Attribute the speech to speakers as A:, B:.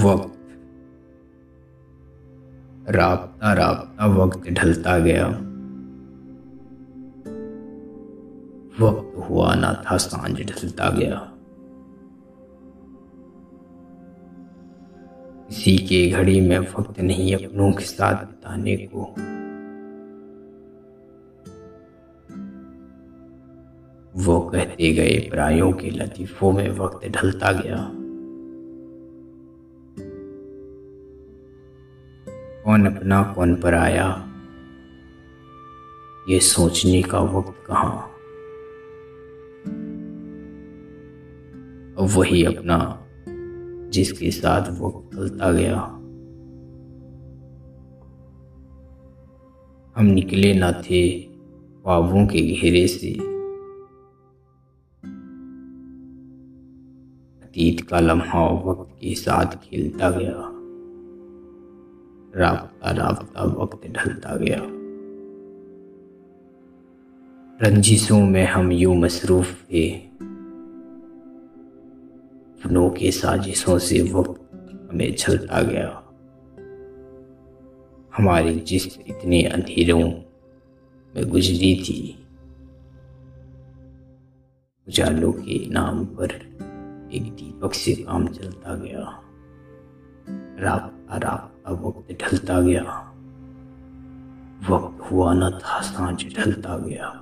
A: वक्त। राबता राबता वक्त ढलता गया। वक्त हुआ ना था, साँझ ढलता गया। किसी के घड़ी में वक्त नहीं, अपनों के साथ बिताने को। वो कहते गए परायों के लतीफों में वक्त ढलता गया। कौन अपना कौन पर आया? ये सोचने का वक्त कहाँ? अब वही अपना, जिसके साथ वक्त चलता गया। हम निकले न थे ख्वाबों के घेरे से। अतीत का लम्हा वक्त के साथ खेलता गया। राबता राबता वक्त ढलता गया। रंजिशों में हम यूँ मसरूफ थे। अपनों के साजिशों से वक्त हमें छलता गया। हमारी जिस इतने अंधेरों में गुजरी थी। उजालों के नाम पर एक दीपक से काम चलता गया। राबता राबता वक्त ढलता गया। वक्त हुआ न था साँझ ढलता गया।